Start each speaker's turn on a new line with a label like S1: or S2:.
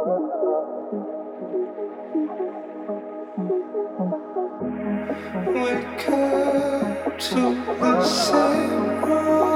S1: We up to the same World.